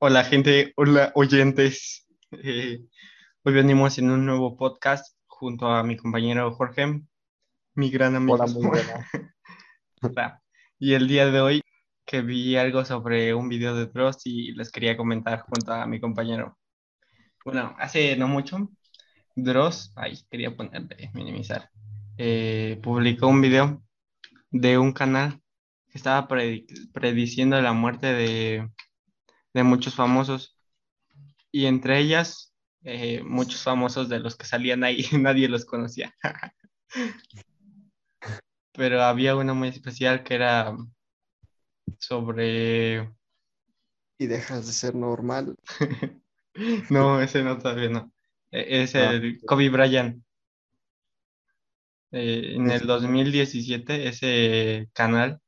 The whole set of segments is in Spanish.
Hola gente, hola oyentes. Eh, hoy venimos en un nuevo podcast junto a mi compañero Jorge, mi gran amigo. Hola, muy buena. Y el día de hoy que vi algo sobre un video de Dross y les quería comentar junto a mi compañero. Bueno, hace no mucho, Dross, ay, quería ponerle, minimizar, eh, publicó un video de un canal que estaba predi- prediciendo la muerte de, de muchos famosos y entre ellas eh, muchos famosos de los que salían ahí, nadie los conocía. Pero había uno muy especial que era sobre... Y dejas de ser normal. No, ese no todavía no. Eh, Es Ah, el Kobe Bryant. Eh, en el Es- 2017 ese canal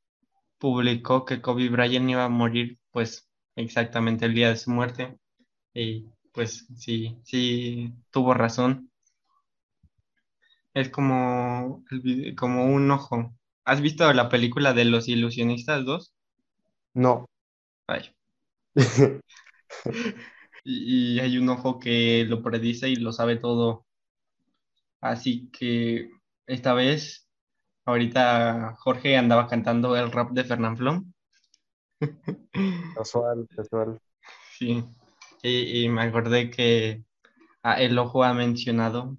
publicó que Kobe Bryant iba a morir pues exactamente el día de su muerte y pues sí, sí tuvo razón. Es como, el como un ojo. ¿Has visto la película de Los Ilusionistas 2? No. Ay. Y, y hay un ojo que lo predice y lo sabe todo. Así que esta vez, ahorita Jorge andaba cantando el rap de Fernanfloo. Casual, casual. Sí, y, y me acordé que ah, el ojo ha mencionado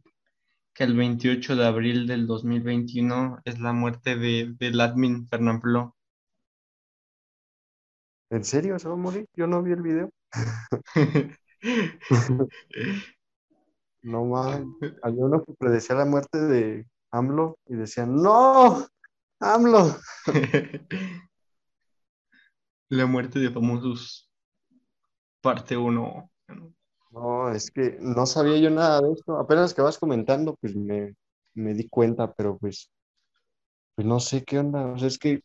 que el 28 de abril del 2021 es la muerte de, del admin Fernanfloo. ¿En serio se va a morir? Yo no vi el video. No más. Había uno que predecía la muerte de AMLO y decían, ¡No! ¡AMLO! La muerte de famosos, parte 1. No, es que no sabía yo nada de esto. Apenas que vas comentando, pues me, me di cuenta, pero pues, pues no sé qué onda. O sea, es que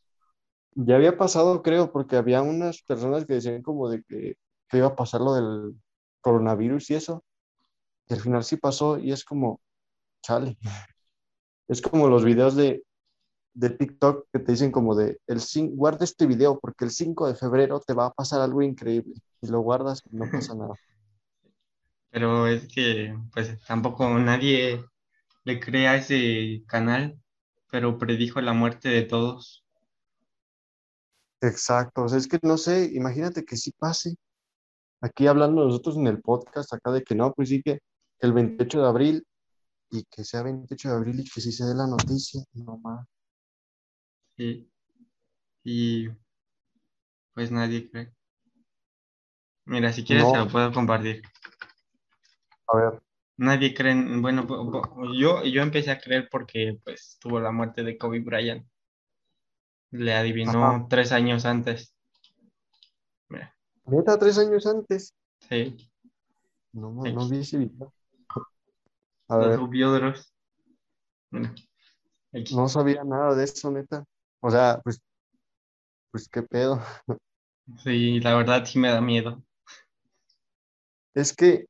ya había pasado, creo, porque había unas personas que decían como de que, que iba a pasar lo del coronavirus y eso. Y al final sí pasó y es como, chale. Es como los videos de, de TikTok que te dicen como de, el guarda este video porque el 5 de febrero te va a pasar algo increíble. Y lo guardas y no pasa nada. Pero es que pues tampoco nadie le cree a ese canal, pero predijo la muerte de todos. Exacto, o sea, es que no sé, imagínate que sí pase. Aquí hablando nosotros en el podcast acá de que no, pues sí que el 28 de abril y que sea 28 de abril y que sí se dé la noticia, no más. ¿Sí? Y pues nadie cree. Mira, si quieres No. te lo puedo compartir. A ver, Nadie cree, en- bueno, yo, yo empecé a creer porque pues tuvo la muerte de Kobe Bryant. Le adivinó Ajá. tres años antes. Mira, neta, tres años antes. sí, No, ma- no vi ese video. A ver, no sabía nada de eso, neta. O sea, pues, pues qué pedo. Sí, la verdad sí me da miedo. Es que,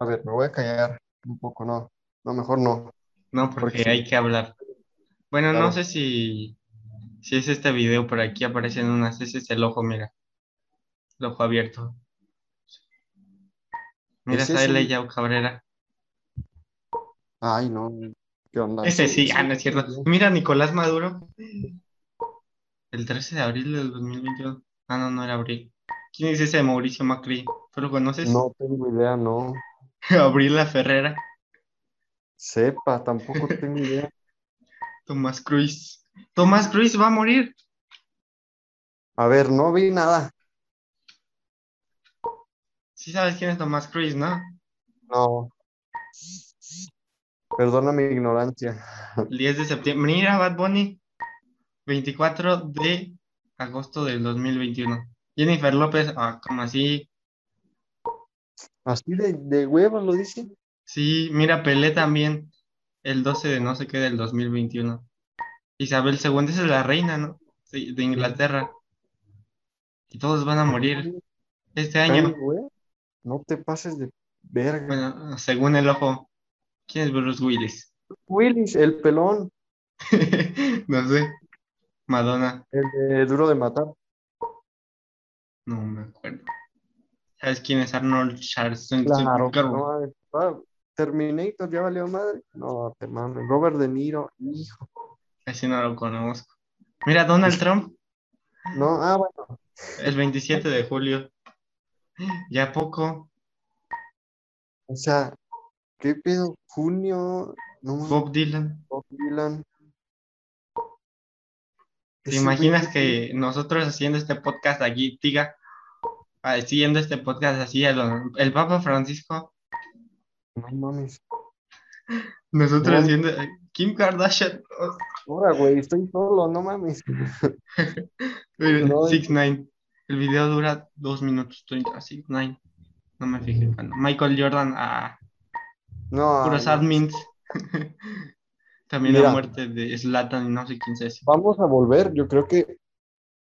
a ver, me voy a callar un poco, no, no, mejor no. No, porque Porque sí. hay que hablar. Bueno, no sé si, si es este video, pero aquí aparecen unas. Ese es el ojo, mira. El ojo abierto. Mira, está es un- Leia Cabrera. Ay, no, ¿qué onda? Ese sí, ah, no es cierto. Mira, Nicolás Maduro. El 13 de abril del 2021. Ah, no, no era abril. ¿Quién es ese Mauricio Macri? ¿Tú lo conoces? No tengo idea, no. Abrila Ferrera. Sepa, tampoco tengo idea. Tomás Cruz. Tomás Cruz va a morir. A ver, no vi nada. Sí sabes quién es Tomás Cruz, ¿no? No. Perdona mi ignorancia. El 10 de septiembre. Mira, Bad Bunny. 24 de agosto del 2021. Jennifer López, ah, como así. Así de, de huevos lo dicen. Sí, mira, Pelé también. El 12 de no sé qué del 2021. Isabel II, esa es la reina, ¿no? Sí, de Inglaterra. Y todos van a morir este año. No te pases de verga. Bueno, según el ojo. ¿Quién es Bruce Willis? Willis, el pelón, No sé. Madonna. el de Duro de Matar. No me acuerdo. ¿Sabes quién es Arnold Schwarzenegger? Claro, no. Ah, Terminator ya valió madre. No, te mames. Robert De Niro, hijo. Así no lo conozco. Mira, Donald Trump, No, ah, bueno. el 27 de julio. Ya poco. O sea, ¿qué pedo? Junio, no Bob Dylan. Bob Dylan. ¿Te imaginas que nosotros haciendo este podcast aquí, diga, haciendo este podcast así, el, el Papa Francisco, No mames. nosotros No. haciendo Kim Kardashian, Ahora, güey, estoy solo, no mames. No, Six Nine. El video dura dos minutos 30, Six Nine. No me fijé. Michael Jordan a No, puros no. admins. También Mira. la muerte de Zlatan y no sé quién es. Vamos a volver, yo creo que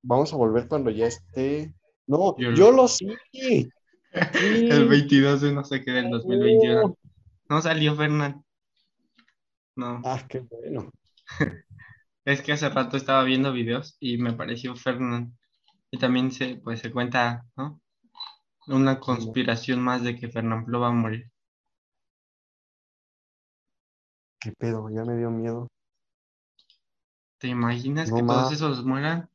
vamos a volver cuando ya esté. No, Yo- yo lo sí. Sí. El 22 de no sé qué del 2021. No salió Fernand. No, Ah, qué bueno. es que hace rato estaba viendo videos y me pareció Fernand. Y también se, pues, se cuenta, ¿no? Una conspiración más de que Fernand Flo va a morir. Qué pedo, ya me dio miedo. ¿Te imaginas No que todos esos mueran?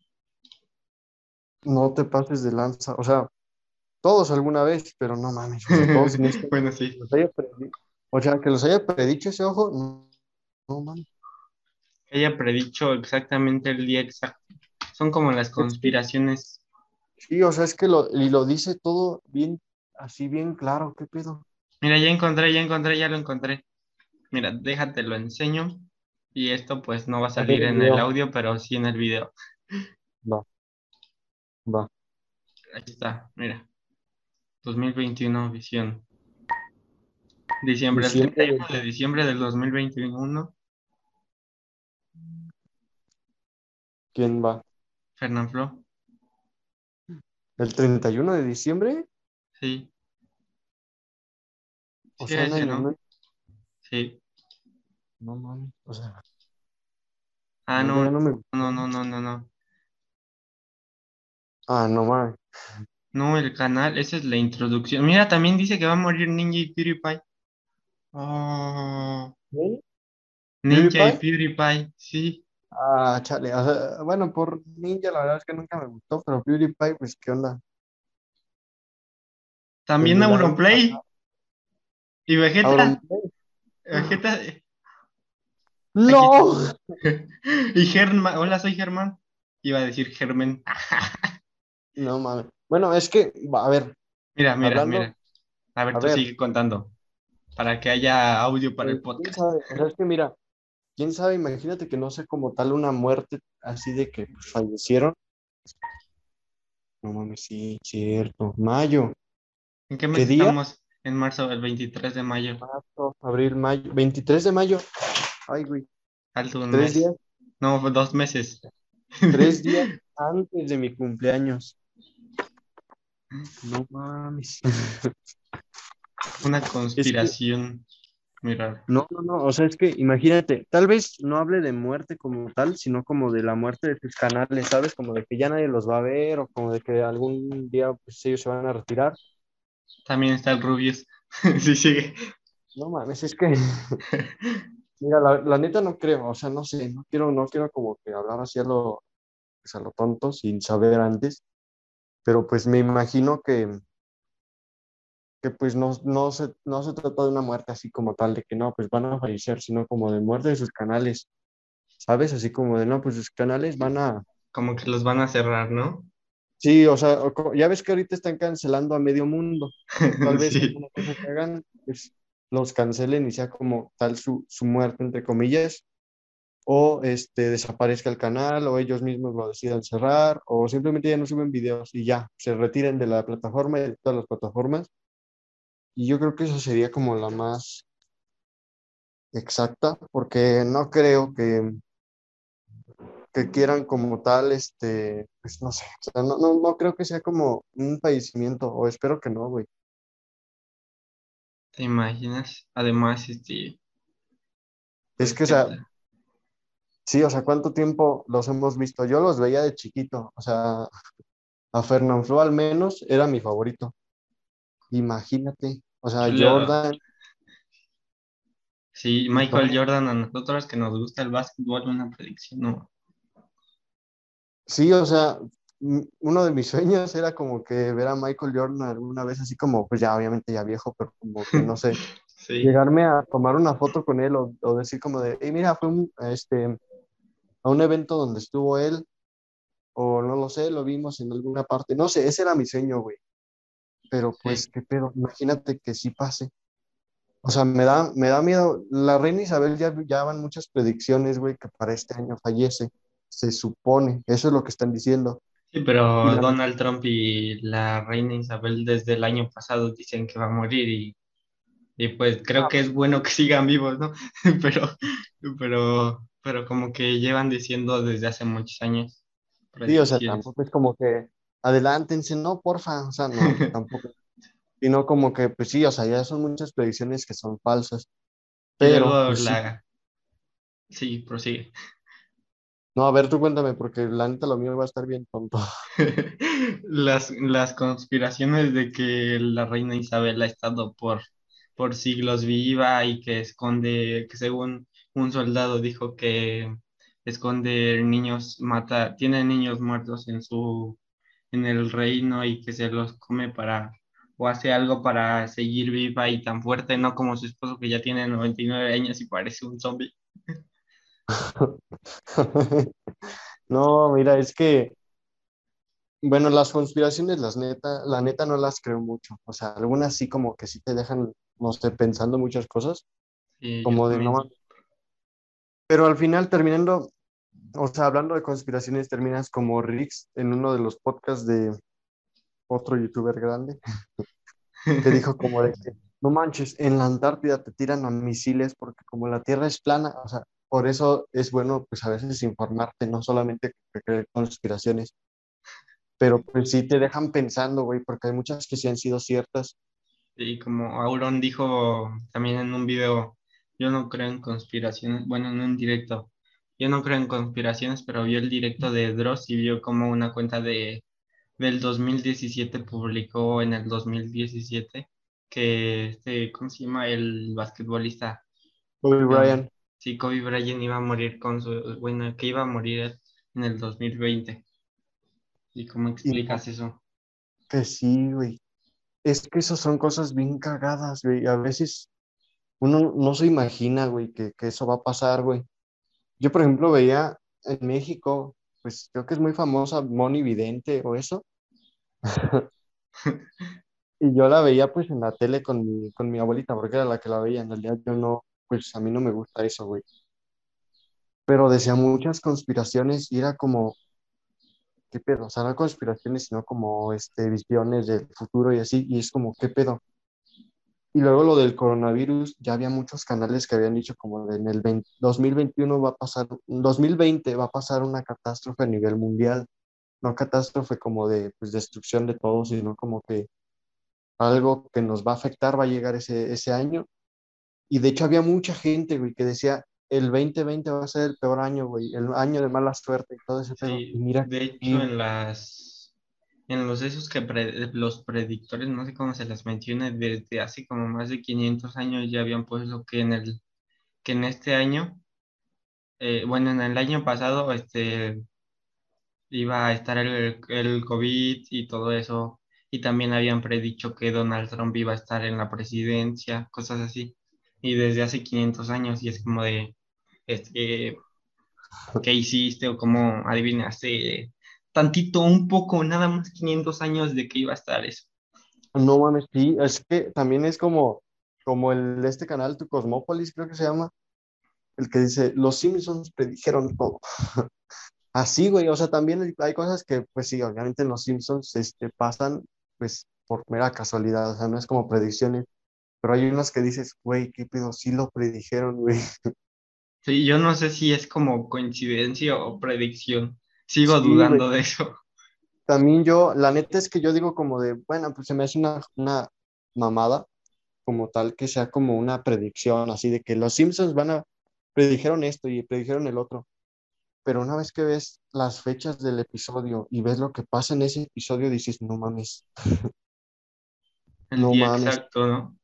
No te pases de lanza. O sea, todos alguna vez, pero no mames. todos este- bueno, sí. O sea, que los haya predicho ese ojo, no, no mames. Que haya predicho exactamente el día exacto. Son como las conspiraciones. Sí, o sea, es que lo, y lo dice todo bien, así bien claro, qué pedo. Mira, ya encontré, ya encontré, ya lo encontré. Mira, déjate lo enseño. Y esto pues no va a salir en el audio, pero sí en el video. Va. Va. Aquí está, mira. 2021 visión. Diciembre, el Diciembre 31 de diciembre del 2021. ¿Quién va? Fernán Flo. ¿El 31 de diciembre? Sí, O Sí, sea, ese, ¿no? ¿No? sí. No mames. O sea, Ah, no, no, no me. no, no, no, no, no. Ah, no mames. No, el canal, esa es la introducción. Mira, también dice que va a morir Ninja y PewDiePie. Oh, ¿Quién? Ninja y ¿PewDiePie? Sí. Ah, chale. O sea, bueno, por Ninja la verdad es que nunca me gustó, pero PewDiePie, pues, ¿qué onda? También la Auronplay. Y Vegeta. Auronplay. Vegeta. ¡No! Y Germán. Hola, soy Germán. Iba a decir Germán. No mames. Bueno, es que, a ver, Mira, mira, Hablando- mira. A ver, a tú ver. sigue contando. Para que haya audio para el quién podcast. sabe, o sea, es que mira, quién sabe, imagínate que no sé como tal una muerte así de que pues, fallecieron. No mames, sí, cierto. Mayo, ¿En qué mes estamos? En marzo, el 23 de mayo. marzo, abril, mayo, 23 de mayo. Ay, güey, Falta un tres mes. días, No, dos meses. tres días antes de mi cumpleaños. No mames. Una conspiración. Mira, No, no, no, o sea, es que imagínate, tal vez no hable de muerte como tal, sino como de la muerte de tus canales, ¿sabes? Como de que ya nadie los va a ver o como de que algún día pues ellos se van a retirar. También está el Rubius. Sí, sigue. No mames, es que, mira, la, la neta no creo, o sea, no sé, no quiero, no quiero como que hablar así a lo, pues, a lo tonto sin saber antes, pero pues me imagino que, que pues no, no se, no se trata de una muerte así como tal, de que no, pues van a fallecer, sino como de muerte de sus canales, ¿sabes? Así como de no, pues sus canales van a, Como que los van a cerrar, ¿no? Sí, o sea, ya ves que ahorita están cancelando a medio mundo, tal vez Sí. alguna cosa que hagan, pues los cancelen y sea como tal su, su muerte, entre comillas, o este, desaparezca el canal, o ellos mismos lo decidan cerrar, o simplemente ya no suben videos y ya, se retiren de la plataforma y de todas las plataformas. Y yo creo que eso sería como la más exacta, porque no creo que, que quieran como tal, este, pues no sé, o sea, no, no, no creo que sea como un fallecimiento, o espero que no, güey. ¿Te imaginas? Además, este. Es que, o sea, Sí, o sea, ¿cuánto tiempo los hemos visto? Yo los veía de chiquito, o sea, a Fernanfloo al menos era mi favorito. imagínate. O sea. Jordan, Sí, Michael. Jordan, a nosotros que nos gusta el básquetbol, una predicción, no. Sí, o sea, uno de mis sueños era como que ver a Michael Jordan alguna vez así como, pues ya obviamente ya viejo, pero como que no sé, Sí, llegarme a tomar una foto con él o, o decir como de, hey, mira, fue un, este, a un evento donde estuvo él, o no lo sé, lo vimos en alguna parte. No sé, ese era mi sueño, güey. Pero pues, Sí. qué pedo, imagínate que sí pase. O sea, me da, me da miedo. La reina Isabel ya, ya van muchas predicciones, güey, que para este año fallece. Se supone, eso es lo que están diciendo. sí, pero la- Donald Trump y la reina Isabel desde el año pasado dicen que va a morir y, y pues creo Ah, que es bueno que sigan vivos, ¿no? Pero, pero, pero como que llevan diciendo desde hace muchos años Sí, o sea, tampoco es como que adelántense, no, porfa, o sea, no, tampoco. Sino como que, pues sí, o sea, ya son muchas predicciones que son falsas. Pero, pues. Sí, prosigue. No, a ver, tú cuéntame, porque la neta lo mío va a estar bien tonto. Las, las conspiraciones de que la reina Isabel ha estado por, por siglos viva y que esconde, que según un soldado dijo que esconde niños, mata, tiene niños muertos en su, en el reino y que se los come para, o hace algo para seguir viva y tan fuerte, no como su esposo que ya tiene 99 años y parece un zombie. No, mira, es que, bueno, las conspiraciones, las neta, la neta no las creo mucho. O sea, algunas sí como que sí te dejan, no sé, pensando muchas cosas, como de no. Pero al final terminando, o sea, hablando de conspiraciones, terminas como Rix en uno de los podcasts de otro youtuber grande, que dijo como de que, no manches, en la Antártida te tiran a misiles porque como la Tierra es plana, o sea, por eso es bueno pues a veces informarte, no solamente que creer conspiraciones, pero pues sí te dejan pensando, güey, porque hay muchas que sí han sido ciertas. Y como Auron dijo también en un video, yo no creo en conspiraciones, bueno, en un directo, yo no creo en conspiraciones, pero vio el directo de Dross y vio como una cuenta de, del 2017 publicó en el 2017 que este, ¿cómo se llama? El basquetbolista, Kobe Bryant, sí, Kobe Bryant iba a morir con su, bueno, que iba a morir en el 2020. ¿Y cómo explicas eso? que sí, güey. Es que esas son cosas bien cagadas, güey. A veces uno no se imagina, güey, que, que eso va a pasar, güey. Yo, por ejemplo, veía en México, pues creo que es muy famosa Moni Vidente o eso. Y yo la veía pues en la tele con mi, con mi abuelita, porque era la que la veía. En realidad yo no, pues a mí no me gusta eso, güey. Pero decía muchas conspiraciones y era como, ¿qué pedo? O sea, no conspiraciones, sino como este, visiones del futuro y así. Y es como, ¿qué pedo? Y luego lo del coronavirus, ya había muchos canales que habían dicho como en el 20 2021 va a pasar, 2020 va a pasar una catástrofe a nivel mundial. No catástrofe como de pues, destrucción de todo, sino como que algo que nos va a afectar va a llegar ese, ese año. Y de hecho había mucha gente, güey, que decía, el 2020 va a ser el peor año, güey, el año de mala suerte y todo ese pedo. Sí, Y mira, de hecho y- en las en los esos que pre- los predictores, no sé cómo se las menciona, desde hace como más de 500 años ya habían puesto que en el que en este año, eh, bueno, en el año pasado, este iba a estar el, el COVID y todo eso, y también habían predicho que Donald Trump iba a estar en la presidencia, cosas así, y desde hace 500 años, y es como de, este, ¿qué hiciste o cómo adivinaste? Tantito, un poco, nada más 500 años de que iba a estar eso. no mames, sí, es que también es como, como el, este canal, Tu Cosmópolis, creo que se llama, el que dice, los Simpsons predijeron todo. Así, güey, o sea, también hay- cosas que, pues sí, obviamente en los Simpsons este, pasan, pues, por mera casualidad, o sea, no es como predicciones, pero hay unas que dices, güey, qué pedo, sí lo predijeron, güey. Sí, yo no sé si es como coincidencia o predicción. Sigo Sí, güey. dudando de eso. También yo, la neta es que yo digo como de, bueno, pues se me hace una, una mamada como tal que sea como una predicción, así de que los Simpsons van a, predijeron esto y predijeron el otro. Pero una vez que ves las fechas del episodio y ves lo que pasa en ese episodio, dices, no mames. El No día mames. exacto, ¿no?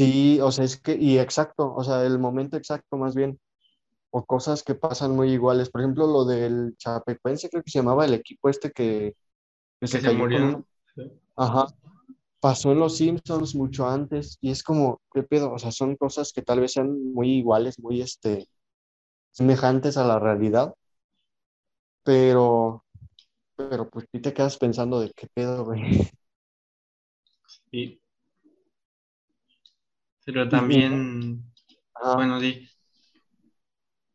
Sí, o sea, es que, y exacto, o sea, el momento exacto más bien, o cosas que pasan muy iguales. Por ejemplo, lo del Chapecoense, creo que se llamaba el equipo este que, que Que se se cayó con murió. una... Ajá, pasó en Los Simpsons mucho antes, y es como, ¿qué pedo? O sea, son cosas que tal vez sean muy iguales, muy, este, semejantes a la realidad, pero, pero pues sí te quedas pensando de qué pedo, güey. Sí. Pero también, bueno, di,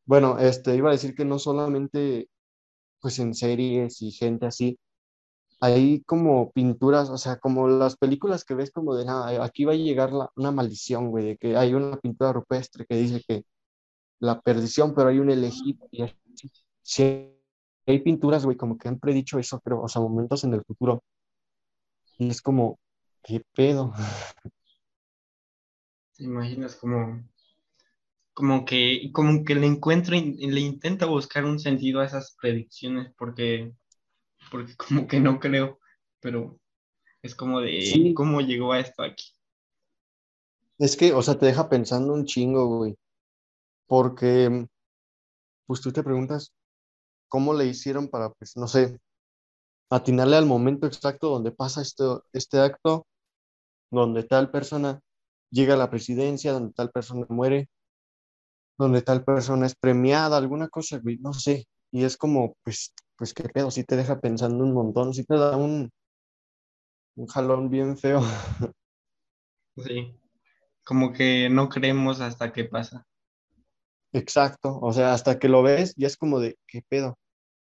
Bueno, este, iba a decir que no solamente, pues en series y gente así, hay como pinturas, o sea, como las películas que ves como de, nada, aquí va a llegar la- una maldición, güey, de que hay una pintura rupestre que dice que la perdición, pero hay un elegido y así. Sí, hay pinturas, güey, como que han predicho eso, pero, o sea, momentos en el futuro. Y es como, ¿qué pedo? te imaginas como, como que, como que le encuentra, y le intenta buscar un sentido a esas predicciones, porque, porque como que no creo, pero es como de, Sí, ¿cómo llegó a esto aquí? es que, o sea, te deja pensando un chingo, güey, porque, pues tú te preguntas, ¿cómo le hicieron para, pues, no sé, atinarle al momento exacto donde pasa esto, este acto, donde tal persona llega a la presidencia, donde tal persona muere, donde tal persona es premiada, alguna cosa, güey, no sé. Y es como, pues, pues qué pedo, sí te deja pensando un montón, sí te da un, un jalón bien feo. Sí, como que no creemos hasta que pasa. Exacto, o sea, hasta que lo ves, ya es como de, ¿qué pedo?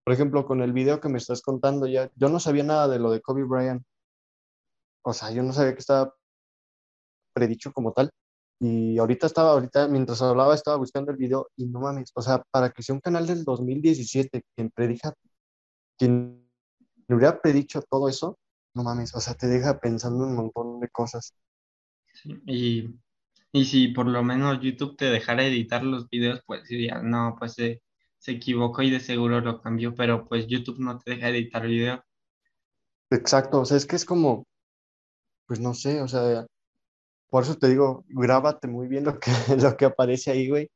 Por ejemplo, con el video que me estás contando, ya, yo no sabía nada de lo de Kobe Bryant. O sea, yo no sabía que estaba predicho como tal. Y ahorita estaba, ahorita mientras hablaba, estaba buscando el video y no mames, o sea, para que sea un canal del 2017 quien predija, quien le hubiera predicho todo eso, no mames, o sea, te deja pensando un montón de cosas. Sí, Y, y si por lo menos YouTube te dejara editar los videos, pues diría, no, pues se, se equivocó y de seguro lo cambió, pero pues YouTube no te deja editar video. Exacto, o sea, es que es como, pues no sé, o sea, por eso te digo, grábate muy bien lo que, lo que aparece ahí, güey,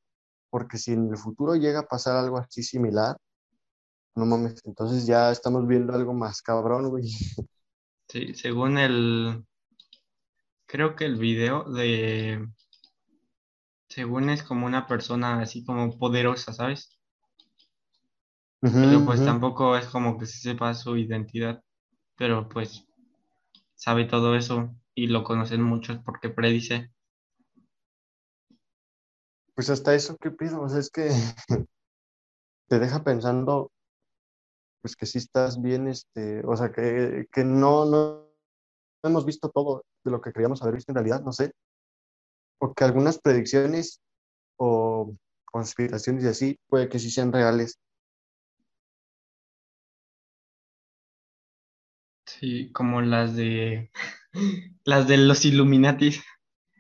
porque si en el futuro llega a pasar algo así similar, no mames, entonces ya estamos viendo algo más cabrón, güey. Sí, según el, creo que el video de, según es como una persona así como poderosa, ¿sabes? Pero pues tampoco es como que se sepa su identidad, pero pues sabe todo eso y lo conocen muchos porque predice. Pues hasta eso, ¿qué pido? O sea, es que te deja pensando, pues que sí estás bien, este, o sea, que, que no, no hemos visto todo de lo que queríamos haber visto en realidad, no sé, o que algunas predicciones o conspiraciones y así, puede que sí sean reales. Sí, como las de las de los Illuminatis.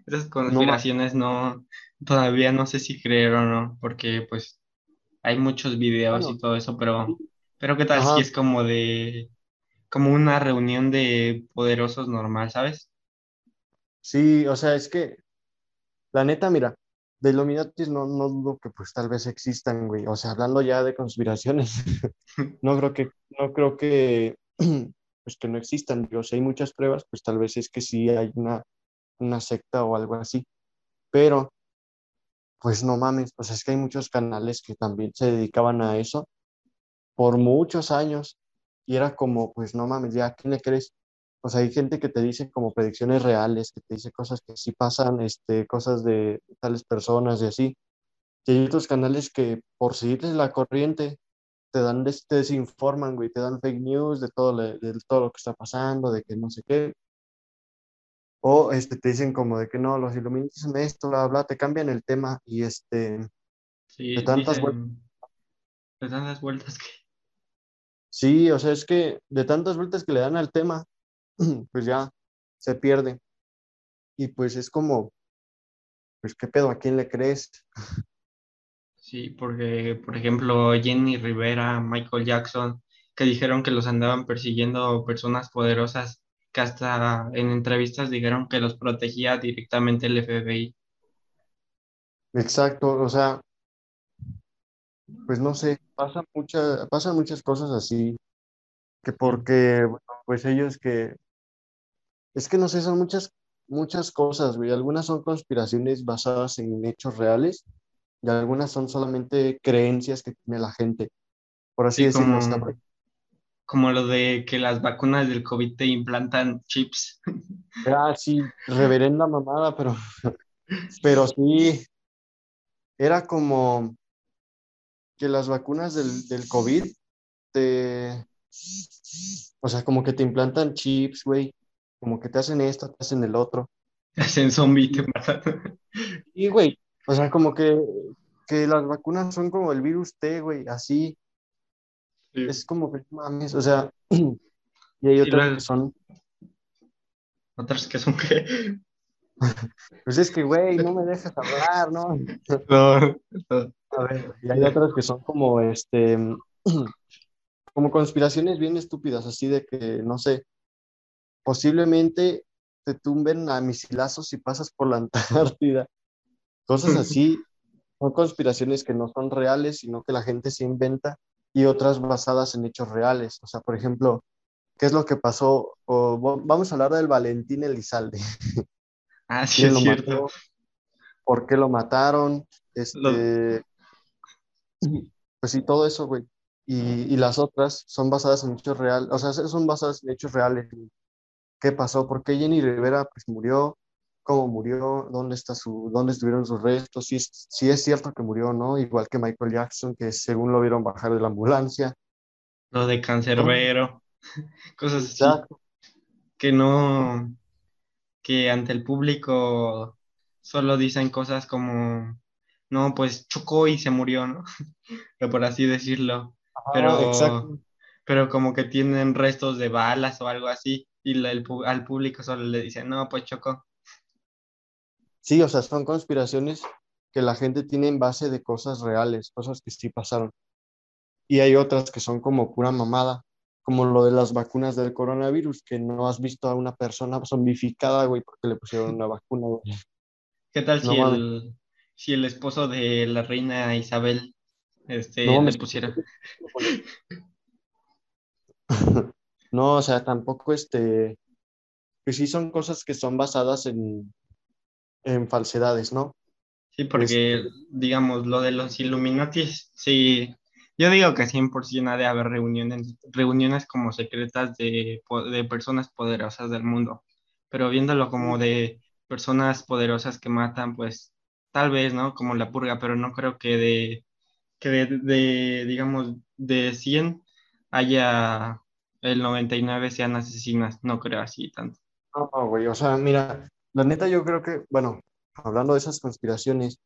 Esas conspiraciones no, todavía no sé si creer o no, porque pues hay muchos videos y todo eso, pero, pero ¿qué tal si ajá, es como de, como una reunión de poderosos normal, ¿sabes? sí, o sea, es que, la neta, mira, de Illuminatis no, no dudo que pues tal vez existan, güey, o sea, hablando ya de conspiraciones, no creo que, no creo que, pues que no existan, digo, si hay muchas pruebas, pues tal vez es que sí hay una, una secta o algo así, pero pues no mames, pues es que hay muchos canales que también se dedicaban a eso por muchos años y era como, pues no mames, ya, ¿a quién le crees? Sea, hay gente que te dice como predicciones reales, que te dice cosas que sí pasan, este, cosas de tales personas y así. Y hay otros canales que por seguirles la corriente te dan, des- te desinforman, güey, te dan fake news de todo, le- de todo lo que está pasando, de que no sé qué. O este, te dicen como de que no, los Illuminati son esto, bla, bla, te cambian el tema y este, de Sí, tantas vueltas. dicen, de tantas vueltas que, Sí, o sea, es que de tantas vueltas que le dan al tema, pues ya se pierde. Y pues es como, pues qué pedo, ¿a quién le crees? sí, porque, por ejemplo, Jenny Rivera, Michael Jackson, que dijeron que los andaban persiguiendo personas poderosas que hasta en entrevistas dijeron que los protegía directamente el FBI. Exacto, o sea, pues no sé, pasan muchas, pasan muchas cosas así, que porque, bueno, pues ellos que, es que no sé, son muchas, muchas cosas, güey, algunas son conspiraciones basadas en hechos reales y algunas son solamente creencias que tiene la gente, por así Sí, decirlo. como lo de que las vacunas del COVID te implantan chips. ah, sí, reverenda mamada, pero, pero sí, era como que las vacunas del, del COVID te, o sea, como que te implantan chips, güey, como que te hacen esto, te hacen el otro. Te hacen zombie, te matan. Y, güey, o sea, como que, que las vacunas son como el virus T, güey, así, Sí, es como que, mames, o sea, y hay Sí, otras que son, otras que son que... pues es que, güey, no me dejas hablar, ¿no? No, no. A ver, y hay otras que son como, este, como conspiraciones bien estúpidas, así de que, no sé, posiblemente te tumben a misilazos si pasas por la Antártida, cosas así, son conspiraciones que no son reales, sino que la gente se inventa, y otras basadas en hechos reales. O sea, por ejemplo, ¿qué es lo que pasó? O, vamos a hablar del Valentín Elizalde. Ah, sí, ¿Quién es cierto. mató? ¿Por qué lo mataron? Lo- Este, pues sí, todo eso, güey. Y, y las otras son basadas en hechos reales, o sea, son basadas en hechos reales. ¿Qué pasó? ¿Por qué Jenny Rivera pues murió? ¿Cómo murió? ¿Dónde está su, dónde estuvieron sus restos? Si es, si es cierto que murió, ¿no? Igual que Michael Jackson, que según lo vieron bajar de la ambulancia. lo de cancerbero, cosas así Exacto. que no, que ante el público solo dicen cosas como, no, pues chocó y se murió, ¿no? O por así decirlo. Pero, exacto. pero como que tienen restos de balas o algo así, y la- el pu- al público solo le dicen, no, pues chocó. Sí, o sea, son conspiraciones que la gente tiene en base de cosas reales, cosas que sí pasaron. Y hay otras que son como pura mamada, como lo de las vacunas del coronavirus, que no has visto a una persona zombificada, güey, porque le pusieron una vacuna, güey. ¿Qué tal No si mames, el, si el esposo de la reina Isabel este, no mames. pusiera? No, o sea, tampoco este, pues sí son cosas que son basadas en, en falsedades, ¿no? Sí, Este, porque, digamos, lo de los Illuminati, sí, yo digo que 100% ha de haber reuniones, reuniones como secretas de, de personas poderosas del mundo, pero viéndolo como de personas poderosas que matan, pues tal vez, ¿no? Como la purga, pero no creo que de, que de, de, digamos, de 100 haya el 99 sean asesinas, no creo así tanto. no, güey, o sea, mira, la neta yo creo que, bueno, hablando de esas conspiraciones,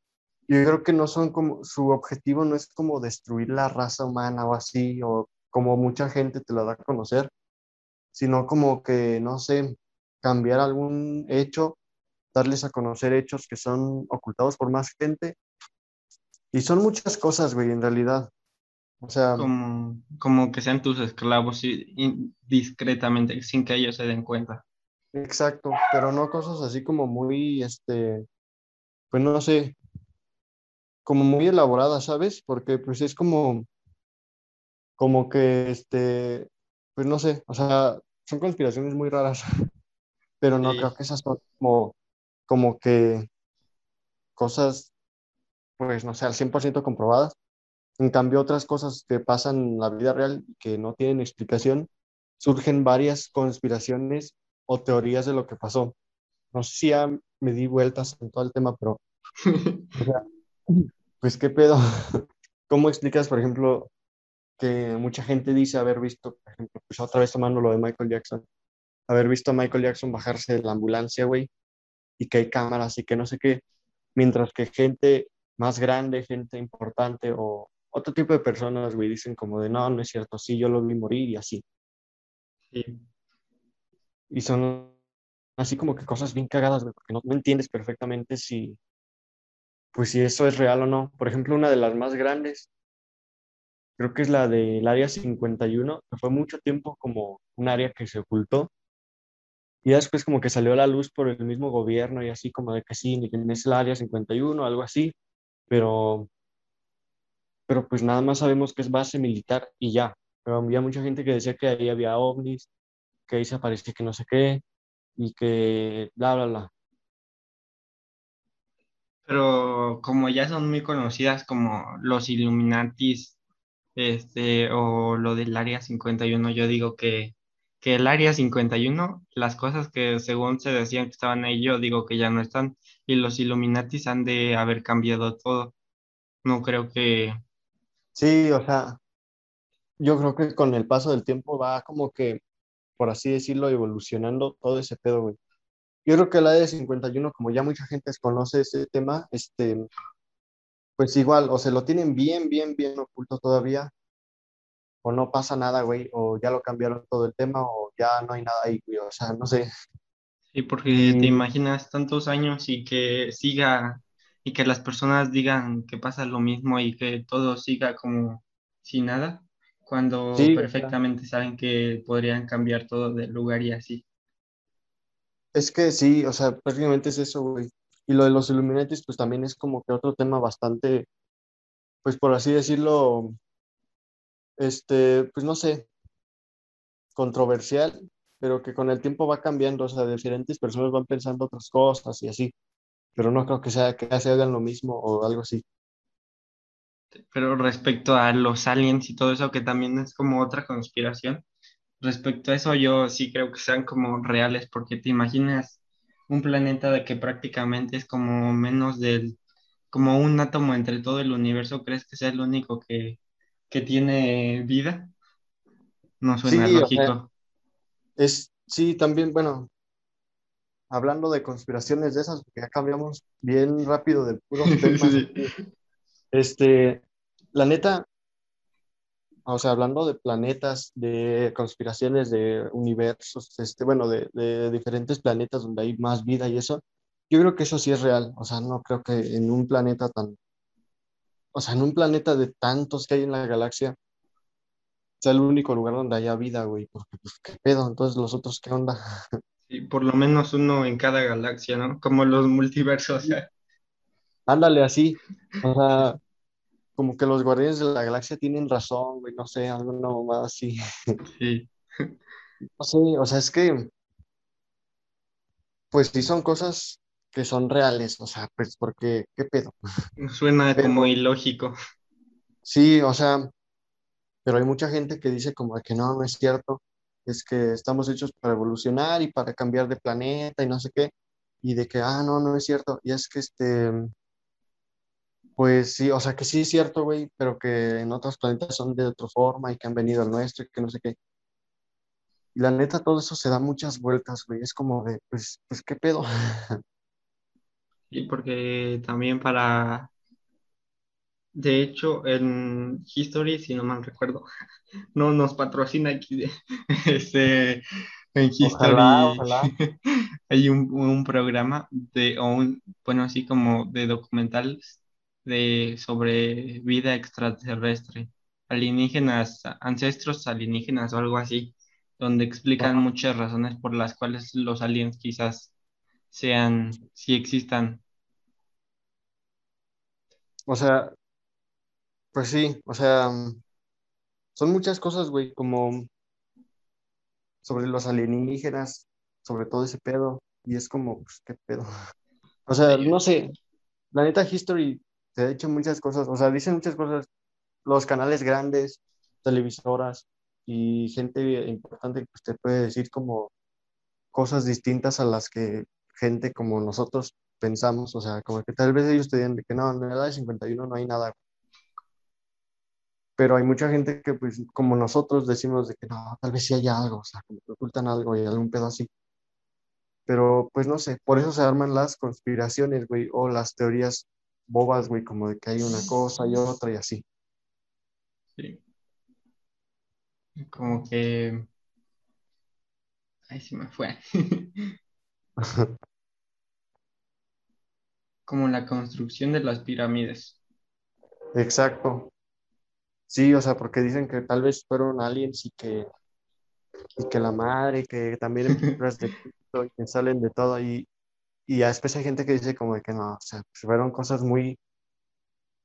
yo creo que no son como, su objetivo no es como destruir la raza humana o así, o como mucha gente te lo da a conocer, sino como que, no sé, cambiar algún hecho, darles a conocer hechos que son ocultados por más gente, y son muchas cosas, güey, en realidad. O sea, Como, como que sean tus esclavos y discretamente, sin que ellos se den cuenta. Exacto, pero no cosas así como muy, este, pues no sé, como muy elaboradas, ¿sabes? Porque pues es como, como que, este, pues no sé, o sea, son conspiraciones muy raras, pero no creo que esas son como, como que cosas, pues no sé, al 100% comprobadas. En cambio, otras cosas que pasan en la vida real y que no tienen explicación, surgen varias conspiraciones o teorías de lo que pasó. No sé si ya me di vueltas en todo el tema, pero, o sea, pues qué pedo. ¿Cómo explicas, por ejemplo, que mucha gente dice haber visto, por ejemplo, pues otra vez tomando lo de Michael Jackson, haber visto a Michael Jackson bajarse de la ambulancia, güey, y que hay cámaras y que no sé qué, mientras que gente más grande, gente importante o otro tipo de personas, güey, dicen como de, no, no es cierto, sí, yo lo vi morir y así. Sí. Y son así como que cosas bien cagadas, porque no, no entiendes perfectamente si, pues si eso es real o no. Por ejemplo, una de las más grandes, creo que es la del Área 51, que fue mucho tiempo como un área que se ocultó Y después como que salió a la luz por el mismo gobierno y así como de que sí, es el área 51, algo así, pero, pero pues nada más sabemos que es base militar y ya. Pero había mucha gente que decía que ahí había ovnis, que ahí se aparecía que no sé qué, y que bla, bla, bla. Pero como ya son muy conocidas como los Illuminatis, este, o lo del Área 51, yo digo que, que el Área 51, las cosas que según se decían que estaban ahí, yo digo que ya no están, y los Illuminatis han de haber cambiado todo. No creo que... Sí, o sea, yo creo que con el paso del tiempo va como que, por así decirlo, evolucionando todo ese pedo, güey. Yo creo que la de 51, como ya mucha gente conoce ese tema, este, pues igual, o se lo tienen bien, bien, bien oculto todavía, o no pasa nada, güey, o ya lo cambiaron todo el tema, o ya no hay nada ahí, güey, o sea, no sé. Sí, porque te imaginas tantos años y que siga, y que las personas digan que pasa lo mismo y que todo siga como sin nada, cuando Sí, perfectamente saben que podrían cambiar todo de lugar y así. es que sí, o sea, prácticamente es eso, güey. Y lo de los Illuminatis, pues también es como que otro tema bastante, pues por así decirlo, este, pues no sé, controversial, pero que con el tiempo va cambiando, o sea, diferentes personas van pensando otras cosas y así, pero no creo que sea que se hagan lo mismo o algo así. Pero respecto a los aliens y todo eso, que también es como otra conspiración, respecto a eso yo sí creo que sean como reales, porque te imaginas un planeta de que prácticamente es como menos del, como un átomo entre todo el universo, ¿crees que sea el único que, que tiene vida? No suena Sí, o sea, lógico. es, sí, también, bueno, hablando de conspiraciones de esas, porque ya cambiamos bien rápido de puros Sí, temas, sí. Este, la neta, o sea, hablando de planetas, de conspiraciones, de universos, este, bueno, de, de diferentes planetas donde hay más vida y eso, yo creo que eso sí es real, o sea, no creo que en un planeta tan, o sea, en un planeta de tantos que hay en la galaxia, sea el único lugar donde haya vida, güey, porque pues qué pedo, entonces los otros, ¿qué onda? Sí, por lo menos uno en cada galaxia, ¿no? Como los multiversos. Ándale así, o sea, como que los guardianes de la galaxia tienen razón, güey, no sé, algo no más así. Sí, No sé, o sea, es que, pues sí son cosas que son reales, o sea, pues porque, ¿qué pedo? suena como Pero ilógico. sí, o sea, pero hay mucha gente que dice como que no, no es cierto, es que estamos hechos para evolucionar y para cambiar de planeta y no sé qué, y de que, ah, no, no es cierto, y es que este, pues sí, o sea, que sí es cierto, güey, pero que en otros planetas son de otra forma y que han venido al nuestro y que no sé qué. Y la neta, todo eso se da muchas vueltas, güey, es como de, pues, pues, ¿qué pedo? Y porque también para, de hecho, en History, si no mal recuerdo, no nos patrocina aquí, este, en Ojalá, History ojalá. hay un, un programa de, o un, bueno, así como de documentales de, sobre vida extraterrestre, alienígenas, ancestros alienígenas o algo así, donde explican muchas razones por las cuales los aliens quizás sean, si existan. O sea, pues sí, o sea, son muchas cosas, güey, como sobre los alienígenas, sobre todo ese pedo, y es como, pues, ¿qué pedo? O sea, no sé, la neta History te ha dicho muchas cosas, o sea, dicen muchas cosas, los canales grandes, televisoras y gente importante pues, te puede decir como cosas distintas a las que gente como nosotros pensamos, o sea, como que tal vez ellos te digan de que no, en la edad de 51 no hay nada, pero hay mucha gente que pues como nosotros decimos de que no, tal vez sí hay algo, o sea, como que ocultan algo y algún pedo así, pero pues no sé, por eso se arman las conspiraciones, güey, o las teorías bobas, güey, como de que hay una cosa y otra y así. sí, como que, ay, se me fue, como la construcción de las pirámides. Exacto. Sí, o sea, porque dicen que tal vez fueron aliens y que y que la madre, que también en de y que salen de todo y, y ya después hay gente que dice como de que no, o sea, pues fueron cosas muy,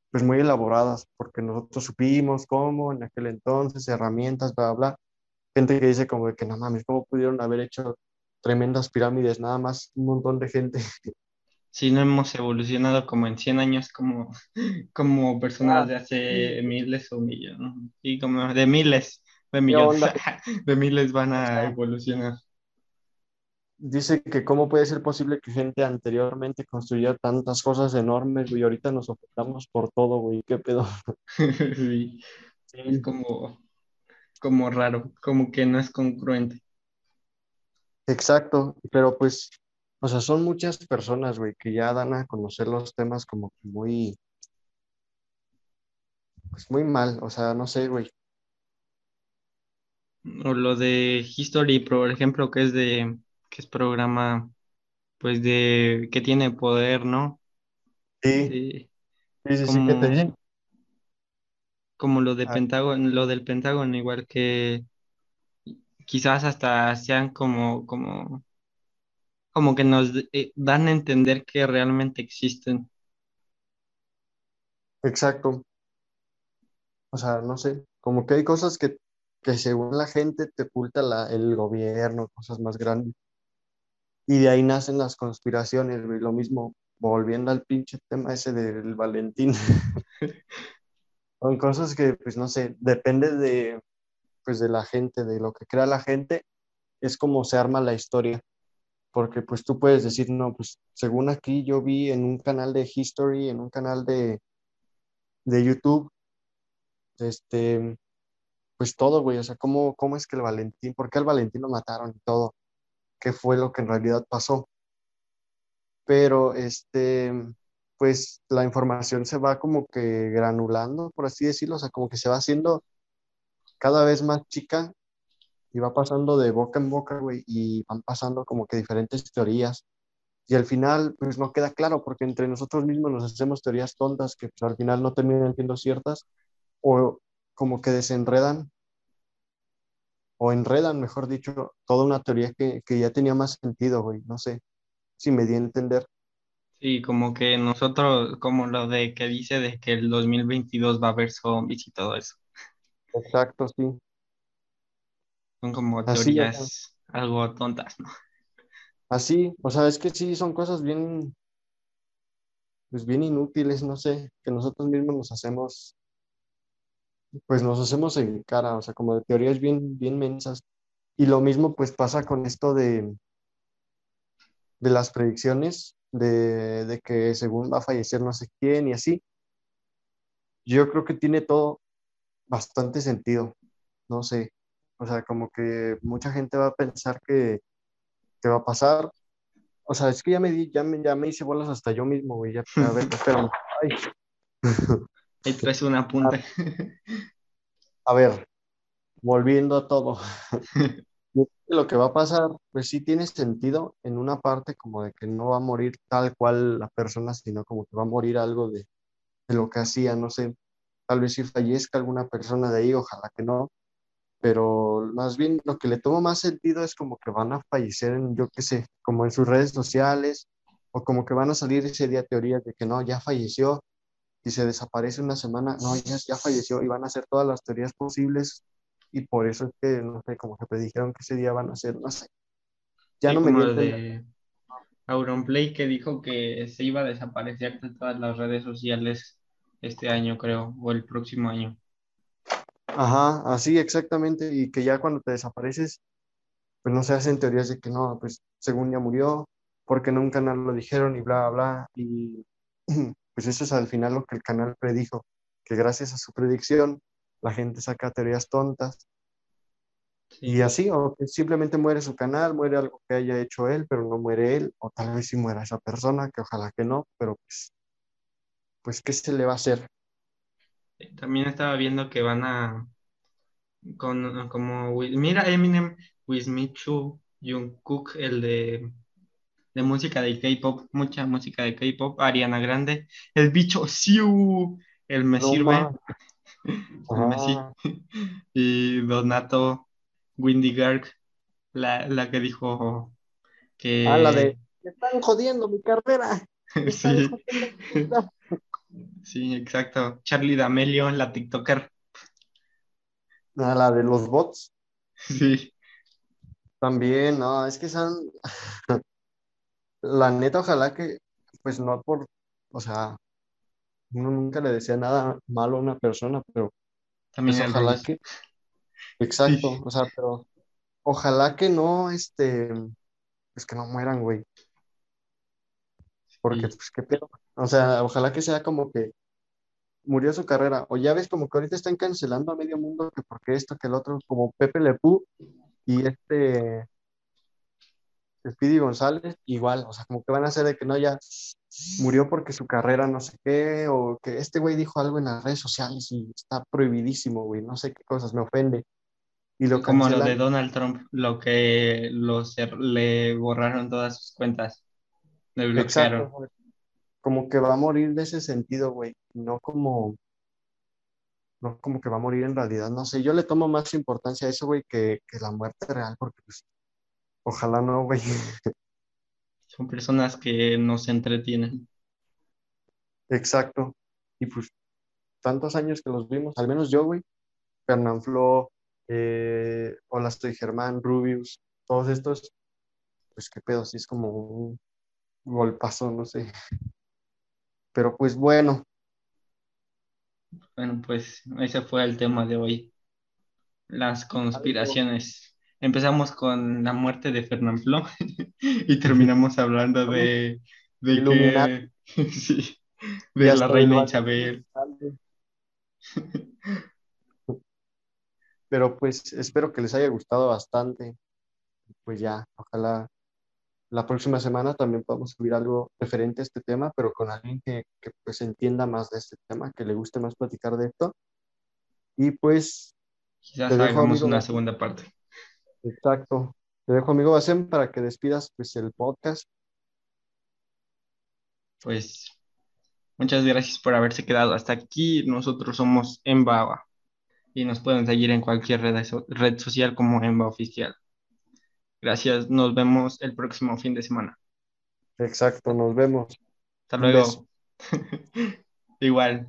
pues muy elaboradas, porque nosotros supimos cómo en aquel entonces, herramientas, bla, bla. Gente que dice como de que no mames, ¿cómo pudieron haber hecho tremendas pirámides? Nada más un montón de gente. Si no hemos evolucionado como en 100 años como, como personas de hace miles o millones, ¿no? Y como de miles, de millones, de miles van a evolucionar. Dice que cómo puede ser posible que gente anteriormente construyera tantas cosas enormes, güey, y ahorita nos ofendamos por todo, güey, qué pedo. Sí, es como, como raro, como que no es congruente. exacto, pero pues, o sea, son muchas personas, güey, que ya dan a conocer los temas como que muy, pues muy mal, o sea, no sé, güey. O lo de History, por ejemplo, que es de, que es programa, pues de, que tiene poder, ¿no? Sí, Sí, sí, sí, sí, ¿qué te como, dicen? como lo de Ah, Pentágono, lo del Pentágono, igual que quizás hasta sean como, como, como que nos eh, dan a entender que realmente existen. exacto, o sea, no sé, como que hay cosas que, que según la gente te oculta la, el gobierno, cosas más grandes, y de ahí nacen las conspiraciones, güey, lo mismo, volviendo al pinche tema ese del Valentín, son cosas que, pues no sé, depende de, pues de la gente, de lo que crea la gente, es como se arma la historia. porque pues tú puedes decir, no, pues según aquí yo vi en un canal de History, en un canal de, de YouTube, este, pues todo, güey, o sea, ¿cómo, cómo es que el Valentín, por qué al Valentín lo mataron y todo, qué fue lo que en realidad pasó? Pero, este, pues la información se va como que granulando, por así decirlo, o sea, como que se va haciendo cada vez más chica y va pasando de boca en boca, güey, y van pasando como que diferentes teorías Y al final, pues no queda claro, porque entre nosotros mismos nos hacemos teorías tontas que pues, al final no terminan siendo ciertas, o como que desenredan, o enredan, mejor dicho, toda una teoría que, que ya tenía más sentido, güey. No sé si me di a entender. Sí, como que nosotros, como lo de que dice de que el 2022 va a haber zombies y todo eso. Exacto, sí. Son como Así, teorías algo tontas, ¿no? así, o sea, es que sí, son cosas bien, pues bien inútiles, no sé, que nosotros mismos nos hacemos, pues nos hacemos en cara, o sea, como de teorías bien, bien mensas. Y lo mismo pues pasa con esto de, de las predicciones, de, de que según va a fallecer no sé quién y así. Yo creo que tiene todo bastante sentido, no sé. O sea, como que mucha gente va a pensar que, que va a pasar. O sea, es que ya me, di, ya me, ya me hice bolas hasta yo mismo, güey. Ya, a ver, espérame. Ay. Ahí traes una punta. A ver, volviendo a todo. Lo que va a pasar, pues sí tiene sentido en una parte como de que no va a morir tal cual la persona, sino como que va a morir algo de, de lo que hacía, no sé, tal vez si fallezca alguna persona de ahí, ojalá que no, pero más bien lo que le toma más sentido es como que van a fallecer en, yo qué sé, como en sus redes sociales, o como que van a salir ese día teorías de que no, ya falleció, y se desaparece una semana, no, ya, ya falleció, y van a hacer todas las teorías posibles, y por eso es que, no sé, como que predijeron que ese día van a ser, no sé, ya Sí, no me como di a lo entender. de Auronplay que dijo que se iba a desaparecer de todas las redes sociales este año, creo, o el próximo año. Ajá, así exactamente, y que ya cuando te desapareces, pues no se hacen teorías de que no, pues según ya murió, porque en un canal lo dijeron y bla, bla, y pues eso es al final lo que el canal predijo, que gracias a su predicción la gente saca teorías tontas y Sí, así, o que simplemente muere su canal, muere algo que haya hecho él, pero no muere él, o tal vez sí muera esa persona, que ojalá que no, pero pues, pues ¿qué se le va a hacer? también estaba viendo que van a, con, como, mira Eminem, Wismichu, Jungkook, el de, de música de K-pop, mucha música de K-pop, Ariana Grande, el bicho Siu, el me No sirve, el Messi, y Donato. Windy Garg, la, la que dijo que... Ah, la de, me están jodiendo mi carrera. sí, jodiendo mi vida". sí, exacto. Charlie D'Amelio, la TikToker. Ah, la de los bots. Sí, También, no, es que son, la neta, ojalá que, pues no por, o sea, uno nunca le desea nada malo a una persona, pero también pues ojalá que, exacto, Sí, o sea, pero ojalá que no, este, pues que no mueran, güey, porque sí. pues qué pedo, o sea, ojalá que sea como que murió su carrera, o ya ves como que ahorita están cancelando a medio mundo que porque esto, que el otro, como Pepe Le Pew y este Speedy González, igual, o sea, como que van a hacer de que no, ya murió porque su carrera no sé qué, o que este güey dijo algo en las redes sociales y está prohibidísimo, güey, no sé qué cosas, me ofende, y lo Como lo de cancelan. Donald Trump, lo que los, le borraron todas sus cuentas, le Exacto, bloquearon. güey, como que va a morir de ese sentido, güey, no como, no como que va a morir en realidad, no sé, yo le tomo más importancia a eso, güey, que, que la muerte real, porque pues, ojalá no, güey. Son personas que nos entretienen. Exacto, y pues tantos años que los vimos, al menos yo, güey. Fernanfloo, eh, Hola, estoy Germán, Rubius, todos estos, pues qué pedo, sí es como un golpazo, no sé. Pero pues bueno, Bueno, pues ese fue el tema de hoy, las conspiraciones. Empezamos con la muerte de Fernanfloo y terminamos hablando de, de que, sí, de la reina Isabel. Pero pues espero que les haya gustado bastante. Pues ya, ojalá la próxima semana también podamos subir algo referente a este tema, pero con alguien que, que pues entienda más de este tema, que le guste más platicar de esto. Y pues Quizás hagamos una segunda parte. Exacto. Te dejo, amigo Basem, para que despidas pues el podcast. Pues muchas gracias por haberse quedado hasta aquí. Nosotros somos Embaba y nos pueden seguir en cualquier red, red social como Emba Oficial. Gracias, nos vemos el próximo fin de semana. Exacto, nos vemos. Hasta luego. Igual.